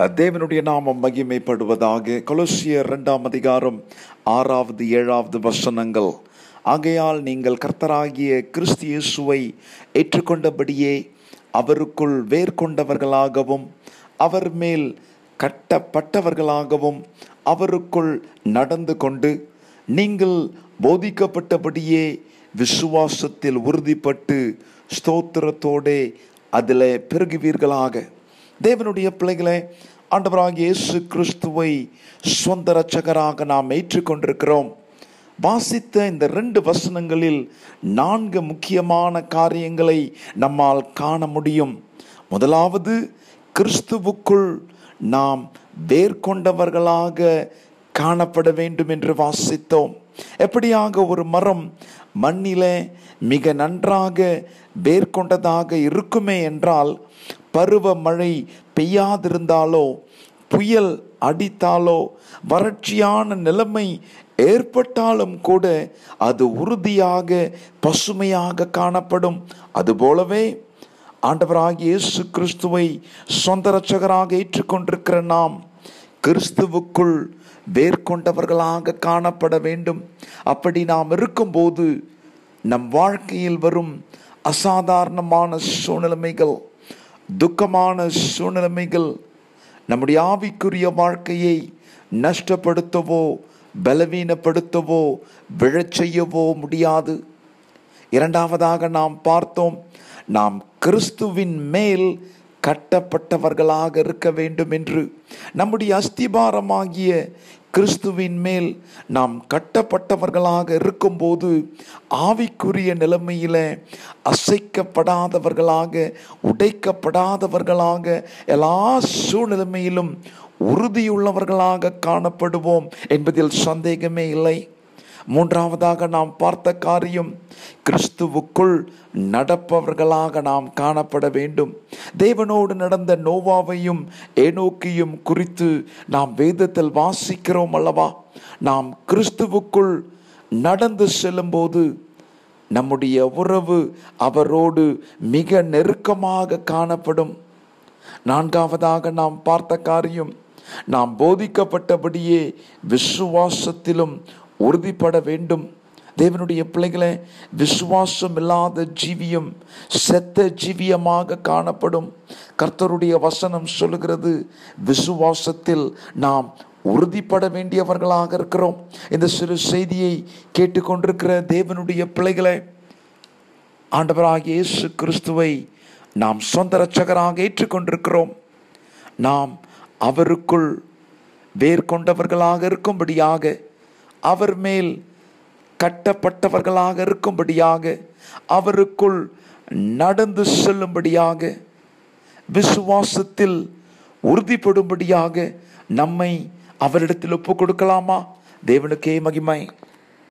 தேவனுடைய நாமம் மகிமைப்படுவதாக கொலோசியர் ரெண்டாம் அதிகாரம் ஆறாவது ஏழாவது வசனங்கள். ஆகையால் நீங்கள் கர்த்தராகிய கிறிஸ்து இயேசுவை ஏற்றுக்கொண்டபடியே அவருக்குள் வேர் கொண்டவர்களாகவும் அவர் மேல் கட்டப்பட்டவர்களாகவும் அவருக்குள் நடந்து கொண்டு நீங்கள் போதிக்கப்பட்டபடியே விசுவாசத்தில் உறுதிப்பட்டு ஸ்தோத்திரத்தோடே அதில் பெருகுவீர்களாக. தேவனுடைய பிள்ளைகளை ஆண்டவராக இயேசு கிறிஸ்துவை சொந்த ரட்சகராக நாம் ஏற்றுக்கொண்டிருக்கிறோம். வாசித்த இந்த ரெண்டு வசனங்களில் நான்கு முக்கியமான காரியங்களை நம்மால் காண முடியும். முதலாவது கிறிஸ்துவுக்குள் நாம் வேர்கொண்டவர்களாக காணப்பட வேண்டும் என்று வாசித்தோம். எப்படியாக ஒரு மரம் மண்ணிலே மிக நன்றாக வேர்கொண்டதாக இருக்குமே என்றால் பருவ மழை பெய்யாதிருந்தாலோ புயல் அடித்தாலோ வறட்சியான நிலைமை ஏற்பட்டாலும் கூட அது உறுதியாக பசுமையாக காணப்படும். அதுபோலவே ஆண்டவராகிய இயேசு கிறிஸ்துவை சொந்த ரட்சகராக ஏற்றுக்கொண்டிருக்கிற நாம் கிறிஸ்துவுக்குள் வேர்கொண்டவர்களாக காணப்பட வேண்டும். அப்படி நாம் இருக்கும்போது நம் வாழ்க்கையில் வரும் அசாதாரணமான சூழ்நிலைமைகள் துக்கமான சூழ்நிலைமைகள் நம்முடைய ஆவிக்குரிய வாழ்க்கையை நஷ்டப்படுத்தவோ பலவீனப்படுத்தவோ விழச் செய்யவோ முடியாது. இரண்டாவதாக நாம் பார்த்தோம் நாம் கிறிஸ்துவின் மேல் கட்டப்பட்டவர்களாக இருக்க வேண்டும் என்று நம்முடைய அஸ்திபாரமாகிய கிறிஸ்துவின் மேல் நாம் கட்டப்பட்டவர்களாக இருக்கும்போது ஆவிக்குரிய நிலைமையில் அசைக்கப்படாதவர்களாக உடைக்கப்படாதவர்களாக எல்லா சூழ்நிலைமையிலும் உறுதியுள்ளவர்களாக காணப்படுவோம் என்பதில் சந்தேகமே இல்லை. மூன்றாவதாக நாம் பார்த்த காரியம் கிறிஸ்துவுக்குள் நடப்பவர்களாக நாம் காணப்பட வேண்டும். தேவனோடு நடந்த நோவாவையும் ஏனோக்கியும் குறித்து நாம் வேதத்தில் வாசிக்கிறோம் அல்லவா? நாம் கிறிஸ்துவுக்குள் நடந்து செல்லும்போது நம்முடைய உறவு அவரோடு மிக நெருக்கமாக காணப்படும். நான்காவதாக நாம் பார்த்த காரியம் நாம் போதிக்கப்பட்டபடியே விசுவாசத்திலும் உறுதிப்பட வேண்டும். தேவனுடைய பிள்ளைகளை விசுவாசம் இல்லாத ஜீவியம் செத்த ஜீவியமாக காணப்படும். கர்த்தருடைய வசனம் சொல்லுகிறது விசுவாசத்தில் நாம் உறுதிப்பட வேண்டியவர்களாக இருக்கிறோம். இந்த சிறு செய்தியை கேட்டுக்கொண்டிருக்கிற தேவனுடைய பிள்ளைகளை ஆண்டவராக இயேசு கிறிஸ்துவை நாம் சொந்த ரட்சகராக ஏற்றுக்கொண்டிருக்கிறோம். நாம் அவருக்குள் வேர் கொண்டவர்களாக இருக்கும்படியாக அவர் மேல் கட்டப்பட்டவர்களாக இருக்கும்படியாக அவருக்குள் நடந்து செல்லும்படியாக விசுவாசத்தில் உறுதிப்படும்படியாக நம்மை அவரிடத்தில் ஒப்பு கொடுக்கலாமா தேவனுக்கே மகிமை.